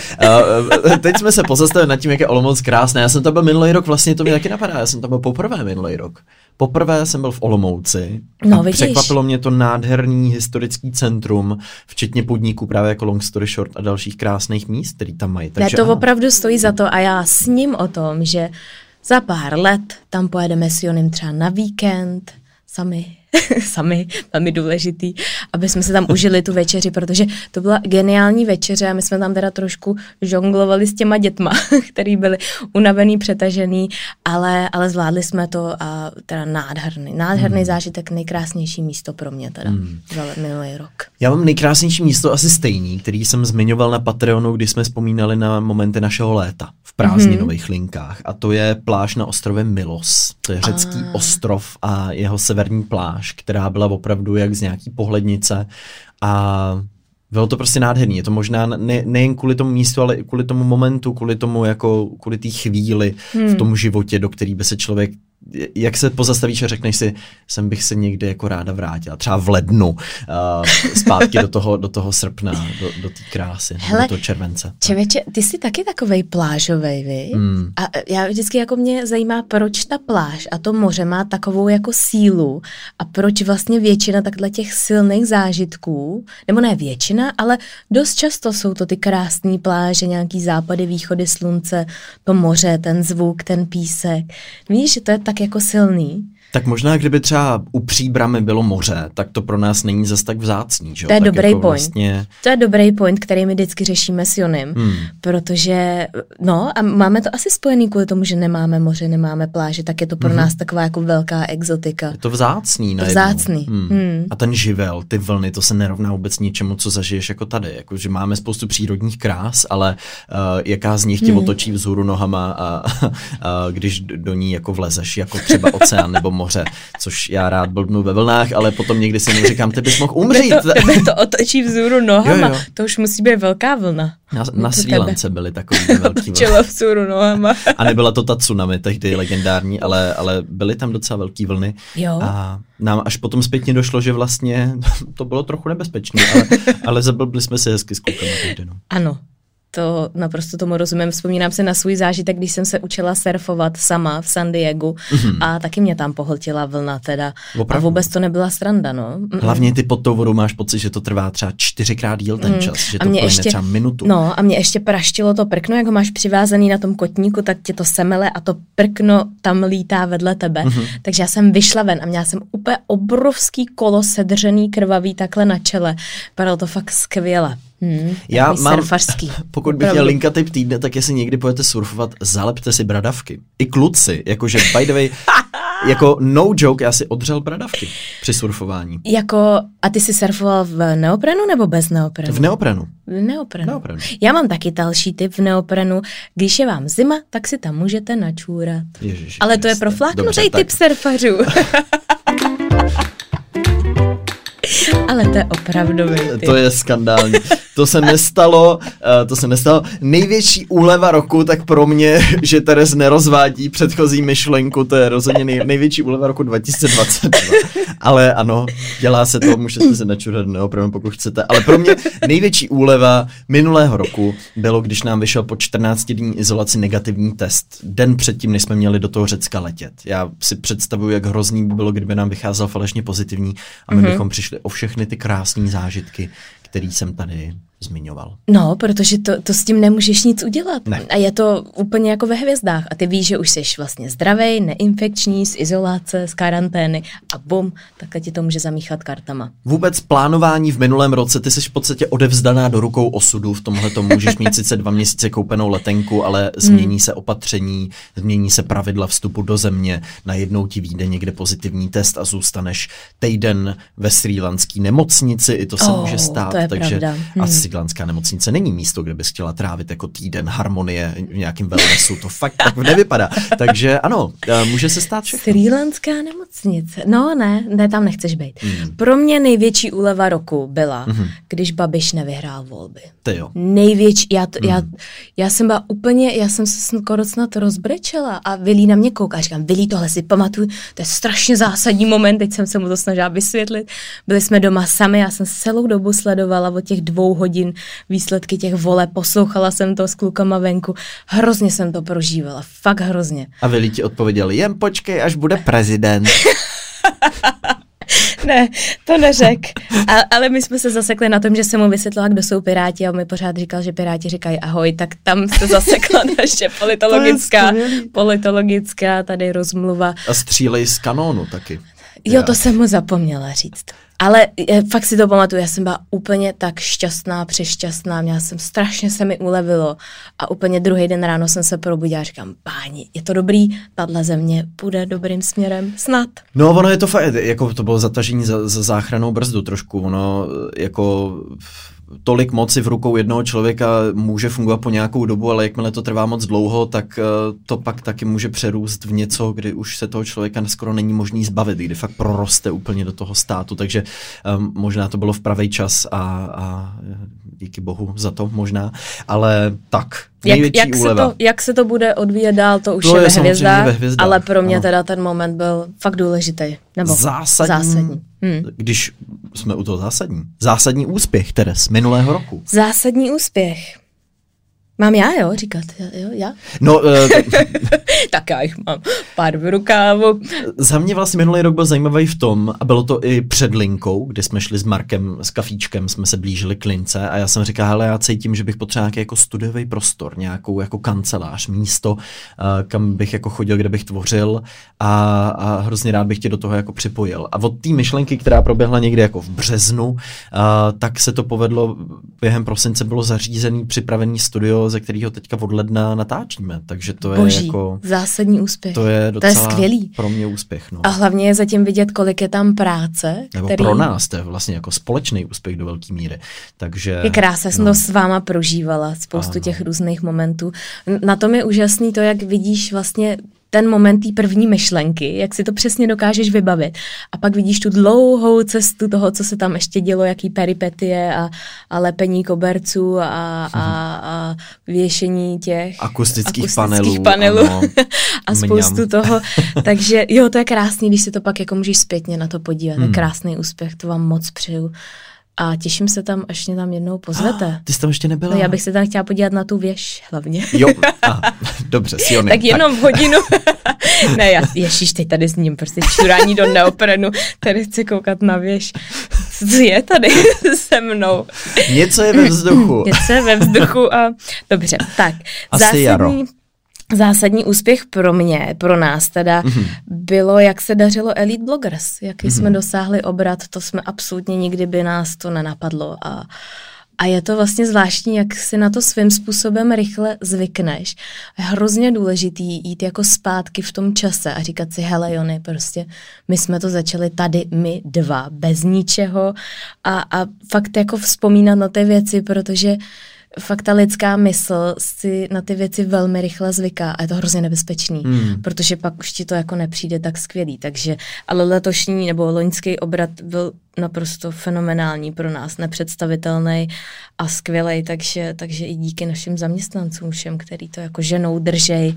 uh, teď jsme se pozastavili nad tím, jak je Olomouc krásné. Já jsem tam byl minulý rok, vlastně to mi taky napadá, já jsem tam byl poprvé minulý rok. Poprvé jsem byl v Olomouci No, a vidíš. překvapilo mě to nádherný historický centrum, včetně podniků právě jako Long Story Short a dalších krásných míst, který tam mají. Ne, Takže to ano. opravdu stojí za to a já sním o tom, že za pár let tam pojedeme s Jonem třeba na víkend, sami, sami, velmi důležitý, aby jsme se tam užili tu večeři, protože to byla geniální večeře a my jsme tam teda trošku žonglovali s těma dětma, který byli unavený, přetažený, ale, ale zvládli jsme to a teda nádherný, nádherný Hmm. zážitek, nejkrásnější místo pro mě teda za minulý rok. Já mám nejkrásnější místo asi stejný, který jsem zmiňoval na Patreonu, když jsme vzpomínali na momenty našeho léta v prázdninových mm-hmm. linkách. A to je pláž na ostrově Milos. To je řecký Ah. ostrov a jeho severní pláž, která byla opravdu jak z nějaký pohlednice. A bylo to prostě nádherný. Je to možná ne, nejen kvůli tomu místu, ale i kvůli tomu momentu, kvůli tomu jako, kvůli té chvíli hmm. v tom životě, do který by se člověk jak se pozastavíš a řekneš si, sem bych se někdy jako ráda vrátila, třeba v lednu, uh, zpátky do toho, do toho srpna, do, do té krásy, Hele, do toho července. Čevěče, ty jsi taky takovej plážovej, vy? Hmm. A já vždycky jako mě zajímá, proč ta pláž a to moře má takovou jako sílu a proč vlastně většina takhle těch silných zážitků, nebo ne většina, ale dost často jsou to ty krásné pláže, nějaký západy, východy slunce, to moře, ten zvuk, ten písek. Víš, že to je tak jako silný. Tak možná, kdyby třeba u příbramy bylo moře, tak to pro nás není zas tak vzácný, že? To je tak dobrý jako point. Vlastně, To je dobrý point, který my vždycky řešíme s Jonem, Hmm. protože, no a máme to asi spojený kvůli tomu, že nemáme moře, nemáme pláže, tak je to pro nás taková jako velká exotika. je to vzácný najednou. Vzácný, Hmm. hmm. A ten živel, ty vlny, to se nerovná vůbec ničemu, co zažiješ jako tady. Jako, že máme spoustu přírodních krás, ale uh, jaká z nich tě Hmm. otočí vzhůru nohama a, a když do do ní jako vlezeš, jako třeba oceán nebo moře, což já rád blbnu ve vlnách, ale potom někdy si jenom říkám, ty bys mohl umřít. Tebe to, tebe to otočí vzhůru nohama, Jo, jo. to už musí být velká vlna. Na, na tebe Lance byly takový ty velký vlny. Čelo vzhůru nohama. A nebyla to ta tsunami tehdy legendární, ale, ale byly tam docela velké vlny. Jo. A nám až potom zpětně došlo, že vlastně to bylo trochu nebezpečné, ale, ale zablbli jsme si hezky s klukama. No. Ano, to naprosto tomu rozumím. Vzpomínám se na svůj zážitek, když jsem se učila surfovat sama v San Diegu mm-hmm. a taky mě tam pohltila vlna teda. Opravdu? A vůbec to nebyla sranda, no. Mm-mm. Hlavně ty pod tou vodou máš pocit, že to trvá třeba čtyřikrát díl ten čas, že Mm. A to mě ještě, třeba minutu. No a mě ještě praštilo to prkno, jak ho máš přivázaný na tom kotníku, tak tě to semele a to prkno tam lítá vedle tebe. Mhm. Mm-hmm. Takže já jsem vyšla ven a měla jsem úplně obrovský kolo sedřený, krvavý takhle na čele. Vypadalo to fakt skvěle. Hmm, Já mám, surfařský. pokud bych měl linka typ týdne, tak jestli někdy pojete surfovat, zalepte si bradavky. I kluci, jakože by the way, jako no joke, já si odřel bradavky při surfování. Jako, a ty jsi surfoval v neoprenu nebo bez neoprenu? V neoprenu. V neoprenu. Neoprenu. Já mám taky další typ v neoprenu. Když je vám zima, tak si tam můžete načůrat. Ježiši Ale to je pro fláknutý typ surfařů. Ale to je opravdový typ. To je skandální. To se nestalo, uh, to se nestalo. Největší úleva roku, tak pro mě, že Teres nerozvádí předchozí myšlenku, to je rozhodně nej, největší úleva roku 2022. Ale ano, dělá se to, můžete se načurat neopravdu, pokud chcete. Ale pro mě největší úleva minulého roku bylo, když nám vyšel po 14 dní izolaci negativní test. Den předtím, než jsme měli do toho Řecka letět. Já si představuju, jak hrozný by bylo, kdyby nám vycházel falešně pozitivní a my mm-hmm. bychom přišli o všechny ty krásné zážitky, který jsem tady zmiňoval. No, protože to, to s tím nemůžeš nic udělat. Ne. A je to úplně jako ve hvězdách. A ty víš, že už jsi vlastně zdravý, neinfekční, z izolace, z karantény a bum, takhle ti to může zamíchat kartama. Vůbec plánování v minulém roce, ty jsi v podstatě odevzdaná do rukou osudu, v tomhle to můžeš mít sice dva měsíce koupenou letenku, ale změní se opatření, změní se pravidla vstupu do země, najednou ti vyjde někde pozitivní test a zůstaneš týden ve srílanský nemocnici, i to se Oh, může stát, to je takže pravda. Hmm. Srílanská nemocnice není místo, kde bys chtěla trávit jako týden harmonie v nějakém wellnessu, to fakt tak nevypadá. Takže ano, eh, může se stát všechno. Srílanská nemocnice. No ne, ne, tam nechceš být. Hmm. Pro mě největší úleva roku byla, Mhm. když Babiš nevyhrál volby. Ty jo. Největší, já, to, já, Mhm. já jsem byla úplně, já jsem se skoro snad rozbrečela a Vilí na mě kouká, říkám, Vilí, tohle si pamatuju, to je strašně zásadní moment, teď jsem se mu to snažila vysvětlit. Byli jsme doma sami, já jsem celou dobu sledovala od těch dvou hodin hodin výsledky těch vole, poslouchala jsem to s klukama venku, hrozně jsem to prožívala, fakt hrozně. A vy ti odpověděli, jen počkej, až bude prezident. ne, to neřek. A, ale my jsme se zasekli na tom, že jsem mu vysvětlila, kdo jsou Piráti a on mi pořád říkal, že Piráti říkají ahoj, tak tam se zasekla naše politologická, politologická tady rozmluva. A střílej z kanónu taky. Jo, to jsem mu zapomněla říct. Ale fakt si to pamatuju, já jsem byla úplně tak šťastná, přešťastná, měla jsem, strašně se mi ulevilo a úplně druhý den ráno jsem se probudila a říkám, páni, je to dobrý, tahle země půjde dobrým směrem, snad. No ono je to fakt, jako to bylo zatažení za, za záchranou brzdu trošku, ono jako tolik moci v rukou jednoho člověka může fungovat po nějakou dobu, ale jakmile to trvá moc dlouho, tak eh, to pak taky může přerůst v něco, kdy už se toho člověka skoro není možný zbavit, kdy fakt proroste úplně do toho státu, takže um, možná to bylo v pravý čas a, a díky bohu za to možná, ale tak, jak, jak, se to, jak se to bude odvíjet dál, to už to je, je ve, hvězdách, ve hvězdách, ale pro mě ano. teda ten moment byl fakt důležitý. Nebo zásadní, zásadní. Hmm. Když jsme u toho zásadní. Zásadní úspěch, které z minulého roku. Zásadní úspěch. Mám já, jo, říkat, jo, já? No, uh, tak já jich mám pár v rukávu. Za mě vlastně minulý rok byl zajímavý v tom, a bylo to i před linkou, kdy jsme šli s Markem, s kafíčkem, jsme se blížili k lince a já jsem říkal, hele, já cítím, že bych potřeboval nějaký jako studiový prostor, nějakou jako kancelář, místo, uh, kam bych jako chodil, kde bych tvořil a, a hrozně rád bych tě do toho jako připojil. A od té myšlenky, která proběhla někdy jako v březnu, uh, tak se to povedlo, během prosince bylo zařízený, připravený studio ze kterého teďka od ledna natáčíme, takže to je Boží, jako... zásadní úspěch. To je docela to je skvělý. pro mě úspěch. No. A hlavně je zatím vidět, kolik je tam práce. Nebo který... pro nás, to je vlastně jako společný úspěch do velké míry. Takže... Je krásné, jsem no. to s váma prožívala, spoustu ano. těch různých momentů. Na tom je úžasný to, jak vidíš vlastně ten moment té první myšlenky, jak si to přesně dokážeš vybavit. A pak vidíš tu dlouhou cestu toho, co se tam ještě dělo, jaký peripetie a, a lepení koberců a, a, a věšení těch akustických, akustických panelů, panelů ano, a spoustu mňam. toho. Takže jo, to je krásný, když se to pak jako můžeš zpětně na to podívat. Hmm. To je krásný úspěch, to vám moc přeju. A těším se tam, až mě tam jednou pozvete. Ty jsi tam ještě nebyla? No, já bych se tam chtěla podívat na tu věž hlavně. Jo, a, dobře, Siony. tak jenom tak. hodinu. ne, já, ježiš, teď tady s ním prostě čurání do neoprenu, tady chci koukat na věž. Co je tady se mnou? Něco je ve vzduchu. Něco je ve vzduchu a dobře, tak. Asi zásadní, jaro zásadní úspěch pro mě, pro nás teda, mm-hmm. bylo, jak se dařilo Elite Bloggers, jaký mm-hmm. jsme dosáhli obrat, to jsme absolutně nikdy by nás to nenapadlo a a je to vlastně zvláštní, jak si na to svým způsobem rychle zvykneš. Je hrozně důležitý jít jako zpátky v tom čase a říkat si, hele Jony, prostě my jsme to začali tady, my dva, bez ničeho a, a fakt jako vzpomínat na ty věci, protože uh, fakt ta lidská mysl si na ty věci velmi rychle zvyká a je to hrozně nebezpečný, hmm. protože pak už ti to jako nepřijde tak skvělý. Takže, ale letošní nebo loňský obrat byl naprosto fenomenální pro nás, nepředstavitelný a skvělý, takže, takže i díky našim zaměstnancům všem, který to jako ženou držej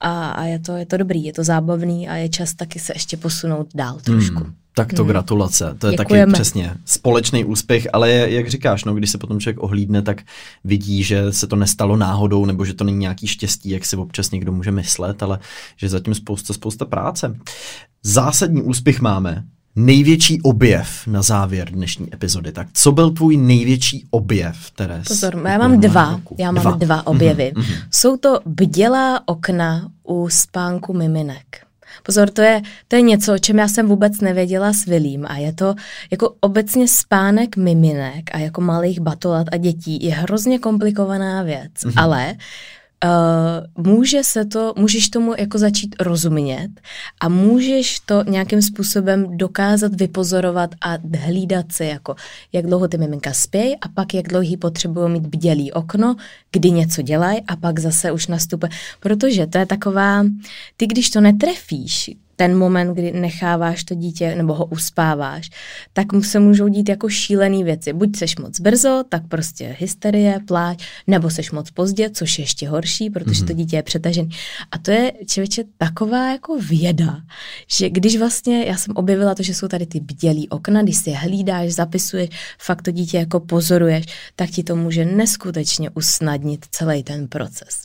a, a je, to, je to dobrý, je to zábavný a je čas taky se ještě posunout dál trošku. Hmm. Tak to hmm. gratulace, to je Děkujeme. taky přesně společný úspěch, ale jak říkáš, no, když se potom člověk ohlídne, tak vidí, že se to nestalo náhodou, nebo že to není nějaký štěstí, jak si občas někdo může myslet, ale že zatím spousta, spousta práce. Zásadní úspěch máme, největší objev na závěr dnešní epizody. Tak co byl tvůj největší objev, Teres? Pozor, já mám dva. Roku? Já mám dva, dva objevy. Mm-hmm. Jsou to bdělá okna u spánku miminek. Pozor, to je, to je něco, o čem já jsem vůbec nevěděla s Vilím a je to jako obecně spánek miminek a jako malých batolat a dětí je hrozně komplikovaná věc, mm-hmm. ale Uh, může se to, můžeš tomu jako začít rozumět a můžeš to nějakým způsobem dokázat vypozorovat a hlídat si, jako jak dlouho ty miminka spějí a pak jak dlouhý potřebují mít bdělý okno, kdy něco dělají a pak zase už nastupuje. Protože to je taková, ty když to netrefíš, ten moment, kdy necháváš to dítě nebo ho uspáváš, tak se můžou dít jako šílené věci. Buď seš moc brzo, tak prostě hysterie, pláč, nebo seš moc pozdě, což je ještě horší, protože mm-hmm. to dítě je přetažený. A to je člověče taková jako věda, že když vlastně, já jsem objevila to, že jsou tady ty bdělý okna, když si je hlídáš, zapisuješ, fakt to dítě jako pozoruješ, tak ti to může neskutečně usnadnit celý ten proces.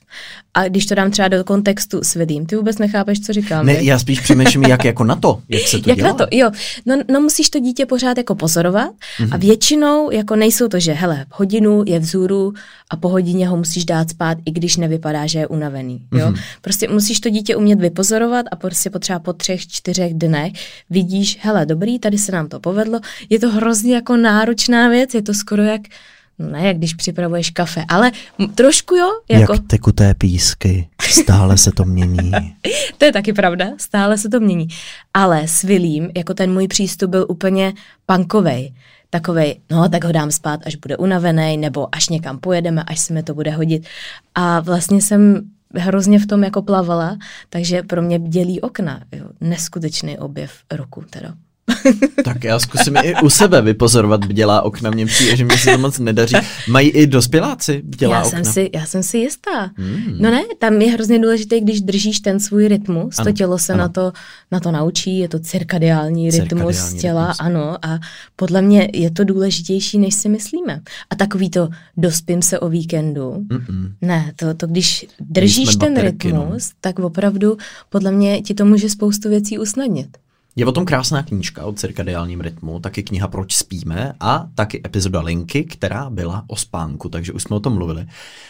A když to dám třeba do kontextu s vidím, ty vůbec nechápeš, co říkám. Ne, já spíš přemýšlím, jak jako na to, jak se to jak dělá. na to, jo. No, no musíš to dítě pořád jako pozorovat mm-hmm. a většinou jako nejsou to, že hele, hodinu je vzůru a po hodině ho musíš dát spát, i když nevypadá, že je unavený. Jo? Mm-hmm. Prostě musíš to dítě umět vypozorovat a prostě potřeba po třech, čtyřech dnech vidíš, hele, dobrý, tady se nám to povedlo. Je to hrozně jako náročná věc, je to skoro jak ne, jak když připravuješ kafe, ale trošku jo. Jako... Jak tekuté písky, stále se to mění. to je taky pravda, stále se to mění. Ale s Vilím, jako ten můj přístup byl úplně punkovej. Takovej, no tak ho dám spát, až bude unavený, nebo až někam pojedeme, až se mi to bude hodit. A vlastně jsem hrozně v tom jako plavala, takže pro mě dělí okna. Jo. Neskutečný objev roku teda. tak já zkusím i u sebe vypozorovat bdělá okna, mně přijde, že mi se to moc nedaří. Mají i dospěláci bdělá já okna? Jsem si, já jsem si jistá. Hmm. No ne, tam je hrozně důležité, když držíš ten svůj rytmus, ano, to tělo se na to, na to naučí, je to cirkadiální rytmus cirkadiální těla, rytmus. ano, a podle mě je to důležitější, než si myslíme. A takový to dospím se o víkendu, Mm-mm. ne, to, to když držíš ten baterky, no. rytmus, no. tak opravdu podle mě ti to může spoustu věcí usnadnit. Je o tom krásná knížka o cirkadiálním rytmu, taky kniha Proč spíme a taky epizoda Linky, která byla o spánku, takže už jsme o tom mluvili.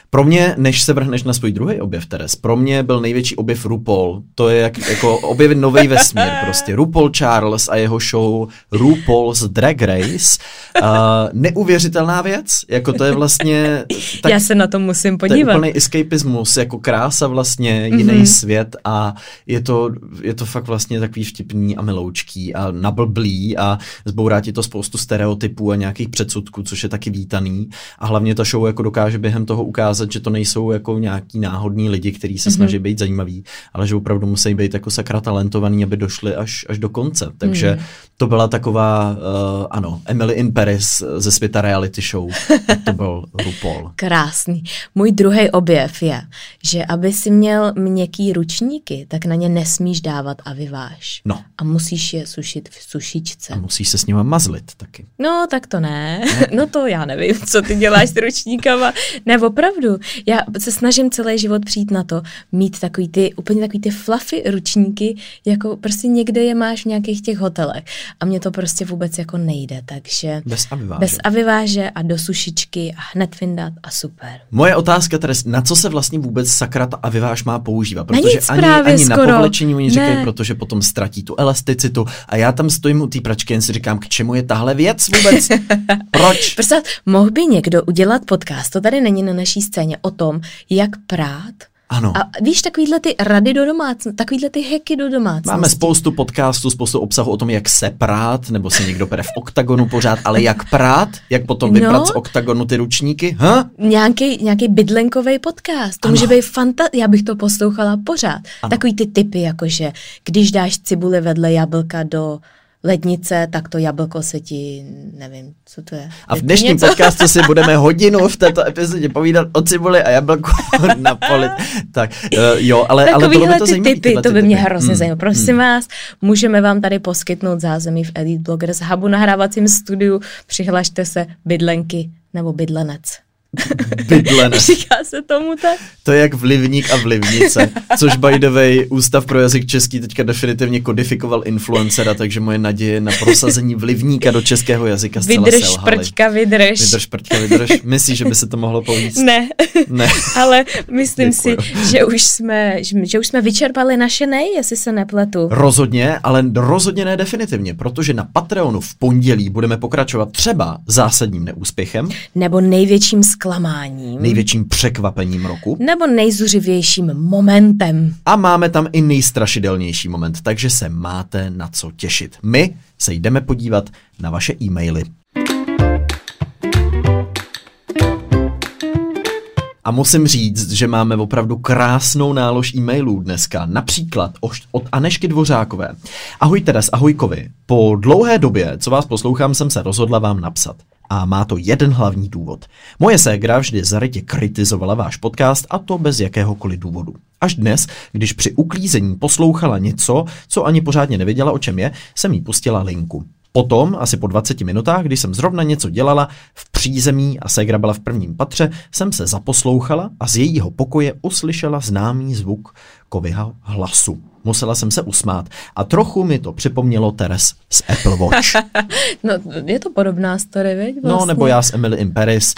Pro mě, než se vrhneš na svůj druhý objev, Teres, pro mě byl největší objev RuPaul. To je jak, jako objevit nový vesmír prostě. RuPaul Charles a jeho show RuPaul's Drag Race. Uh, neuvěřitelná věc, jako to je vlastně... Tak, Já se na to musím podívat. To je úplný escapismus, jako krása vlastně, jiný mm-hmm. svět a je to, je to fakt vlastně takový vtipný a miloučký a nablblý a zbourá ti to spoustu stereotypů a nějakých předsudků, což je taky vítaný. A hlavně ta show jako dokáže během toho ukázat, že to nejsou jako nějaký náhodní lidi, kteří se mm-hmm. snaží být zajímaví, ale že opravdu musí být jako sakra talentovaný, aby došli až, až do konce. Takže mm. to byla taková, uh, ano, Emily in Paris ze světa reality show. to byl RuPaul. Krásný. Můj druhý objev je, že aby si měl měkký ručníky, tak na ně nesmíš dávat a vyváž. No. A musíš je sušit v sušičce. A musíš se s nima mazlit taky. No, tak to ne. no to já nevím, co ty děláš s ručníkama. Ne, opravdu. Já se snažím celý život přijít na to, mít takový ty, úplně takový ty fluffy ručníky, jako prostě někde je máš v nějakých těch hotelech. A mně to prostě vůbec jako nejde, takže... Bez aviváže. Bez aviváže a do sušičky a hned vyndat a super. Moje otázka tedy, na co se vlastně vůbec sakra ta aviváž má používat? Protože na nic ani, právě ani skoro. na povlečení oni říkají, protože potom ztratí tu elasticitu. A já tam stojím u té pračky, jen si říkám, k čemu je tahle věc vůbec? Proč? Prostě mohl by někdo udělat podcast, to tady není na naší scéně, o tom, jak prát ano. A víš, takovýhle ty rady do domácnosti, takovýhle ty heky do domácnosti. Máme spoustu podcastů, spoustu obsahu o tom, jak se prát, nebo se někdo pere v oktagonu pořád, ale jak prát, jak potom vyprat no, z oktagonu ty ručníky, ha? Nějaký, nějaký bydlenkový podcast, to ano. může být fanta, já bych to poslouchala pořád. Ano. Takový ty typy, jakože když dáš cibuli vedle jablka do lednice, tak to jablko se ti, nevím, co to je. A v dnešním něco? podcastu si budeme hodinu v této epizodě povídat o cibuli a jablku na poli. Tak, uh, jo, ale, ale to by to ty typy, to by mě typy. hrozně hmm. zajímalo. Prosím hmm. vás, můžeme vám tady poskytnout zázemí v Elite Bloggers Hubu nahrávacím studiu. Přihlašte se bydlenky nebo bydlenec. Bydlenec. Říká se tomu tak? To je jak vlivník a vlivnice, což by the way Ústav pro jazyk český teďka definitivně kodifikoval influencera, takže moje naděje na prosazení vlivníka do českého jazyka zcela vydrž, selhaly. prťka, vydrž. Vydrž, prťka, vydrž. Myslíš, že by se to mohlo povíct? Ne. ne. Ale myslím Děkuju. si, že už, jsme, že už jsme vyčerpali naše nej, jestli se nepletu. Rozhodně, ale rozhodně ne definitivně, protože na Patreonu v pondělí budeme pokračovat třeba zásadním neúspěchem. Nebo největším zklamáním. Největším překvapením roku. Nebo nejzuřivějším momentem. A máme tam i nejstrašidelnější moment, takže se máte na co těšit. My se jdeme podívat na vaše e-maily. A musím říct, že máme opravdu krásnou nálož e-mailů dneska. Například od Anešky Dvořákové. Ahoj Teres, ahoj Kovi. Po dlouhé době, co vás poslouchám, jsem se rozhodla vám napsat. A má to jeden hlavní důvod. Moje ségra vždy zarytě kritizovala váš podcast a to bez jakéhokoliv důvodu. Až dnes, když při uklízení poslouchala něco, co ani pořádně nevěděla, o čem je, jsem jí pustila linku. Potom, asi po 20 minutách, když jsem zrovna něco dělala v přízemí a Segra byla v prvním patře, jsem se zaposlouchala a z jejího pokoje uslyšela známý zvuk Kovyho hlasu. Musela jsem se usmát a trochu mi to připomnělo Teres z Apple Watch. no, je to podobná story, veď? Vlastně. No, nebo já s Emily in Paris.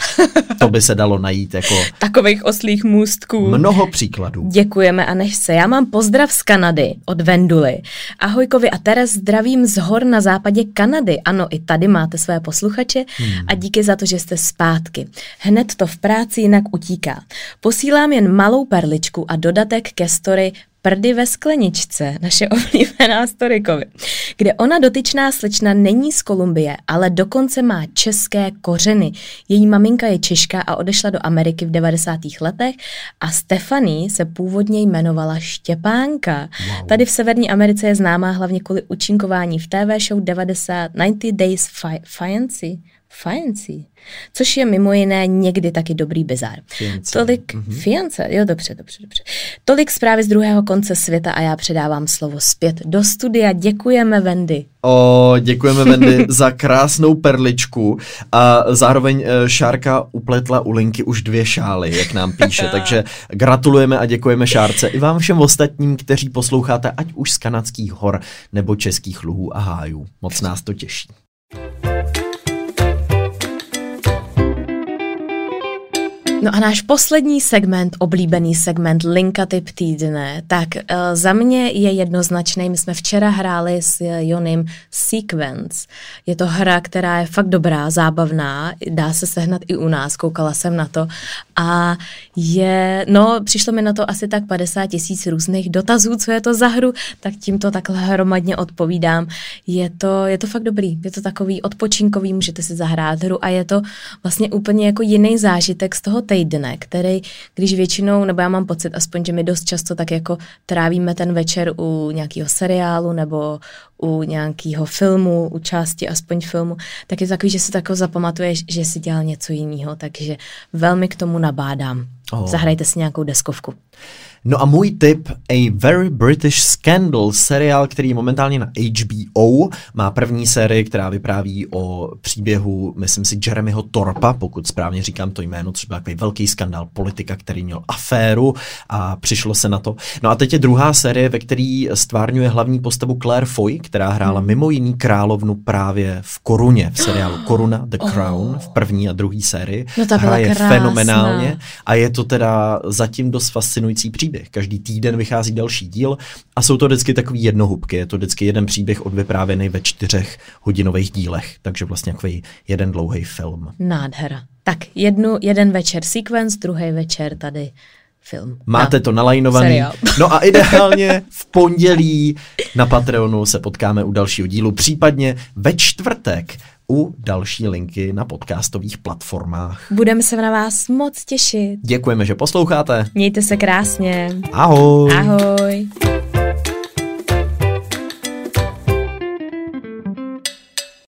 To by se dalo najít jako... Takových oslých můstků. Mnoho příkladů. Děkujeme a než se. Já mám pozdrav z Kanady od Venduly. Ahojkovi a Teres zdravím z hor na západě Kanady. Ano, i tady máte své posluchače hmm. a díky za to, že jste zpátky. Hned to v práci jinak utíká. Posílám jen malou perličku a dodatek ke story Prdy ve skleničce, naše oblíbená Storikovi, kde ona dotyčná slečna není z Kolumbie, ale dokonce má české kořeny. Její maminka je Češka a odešla do Ameriky v 90. letech a Stephanie se původně jmenovala Štěpánka. Wow. Tady v Severní Americe je známá hlavně kvůli účinkování v TV show 90 90 Days Fi- Fiancé. Fiancé což je mimo jiné někdy taky dobrý bizar. Fiance. Tolik mm-hmm. fiance, jo, dobře, dobře, dobře. Tolik zprávy z druhého konce světa a já předávám slovo zpět do studia. Děkujeme, Wendy. O, děkujeme, Wendy, za krásnou perličku a zároveň eh, Šárka upletla u Linky už dvě šály, jak nám píše, takže gratulujeme a děkujeme Šárce i vám všem ostatním, kteří posloucháte ať už z kanadských hor nebo českých luhů a hájů. Moc nás to těší. No a náš poslední segment, oblíbený segment Linka typ týdne, tak uh, za mě je jednoznačný. My jsme včera hráli s Jonim Sequence. Je to hra, která je fakt dobrá, zábavná, dá se sehnat i u nás, koukala jsem na to. A je, no, přišlo mi na to asi tak 50 tisíc různých dotazů, co je to za hru, tak tímto takhle hromadně odpovídám. Je to, je to fakt dobrý, je to takový odpočinkový, můžete si zahrát hru a je to vlastně úplně jako jiný zážitek z toho týdne, který, když většinou, nebo já mám pocit aspoň, že my dost často tak jako trávíme ten večer u nějakého seriálu nebo u nějakého filmu, u části aspoň filmu, tak je takový, že si tako zapamatuješ, že si dělal něco jiného, takže velmi k tomu nabádám. Oh. Zahrajte si nějakou deskovku. No a můj tip, A Very British Scandal, seriál, který je momentálně na HBO, má první sérii, která vypráví o příběhu, myslím si, Jeremyho Torpa, pokud správně říkám to jméno, což byl takový velký skandál politika, který měl aféru a přišlo se na to. No a teď je druhá série, ve který stvárňuje hlavní postavu Claire Foy, která hrála hmm. mimo jiný královnu právě v Koruně, v seriálu Koruna, The Crown, oh. v první a druhé sérii. No ta Hraje krásná. fenomenálně a je to teda zatím dost fascinující příběh. Každý týden vychází další díl a jsou to vždycky takový jednohubky. Je to vždycky jeden příběh odvyprávěný ve čtyřech hodinových dílech, takže vlastně takový jeden dlouhý film. Nádhera. Tak jednu, jeden večer sequence, druhý večer tady film. Máte no. to nalajnovaný. No a ideálně v pondělí na Patreonu se potkáme u dalšího dílu, případně ve čtvrtek u další linky na podcastových platformách. Budeme se na vás moc těšit. Děkujeme, že posloucháte. Mějte se krásně. Ahoj. Ahoj.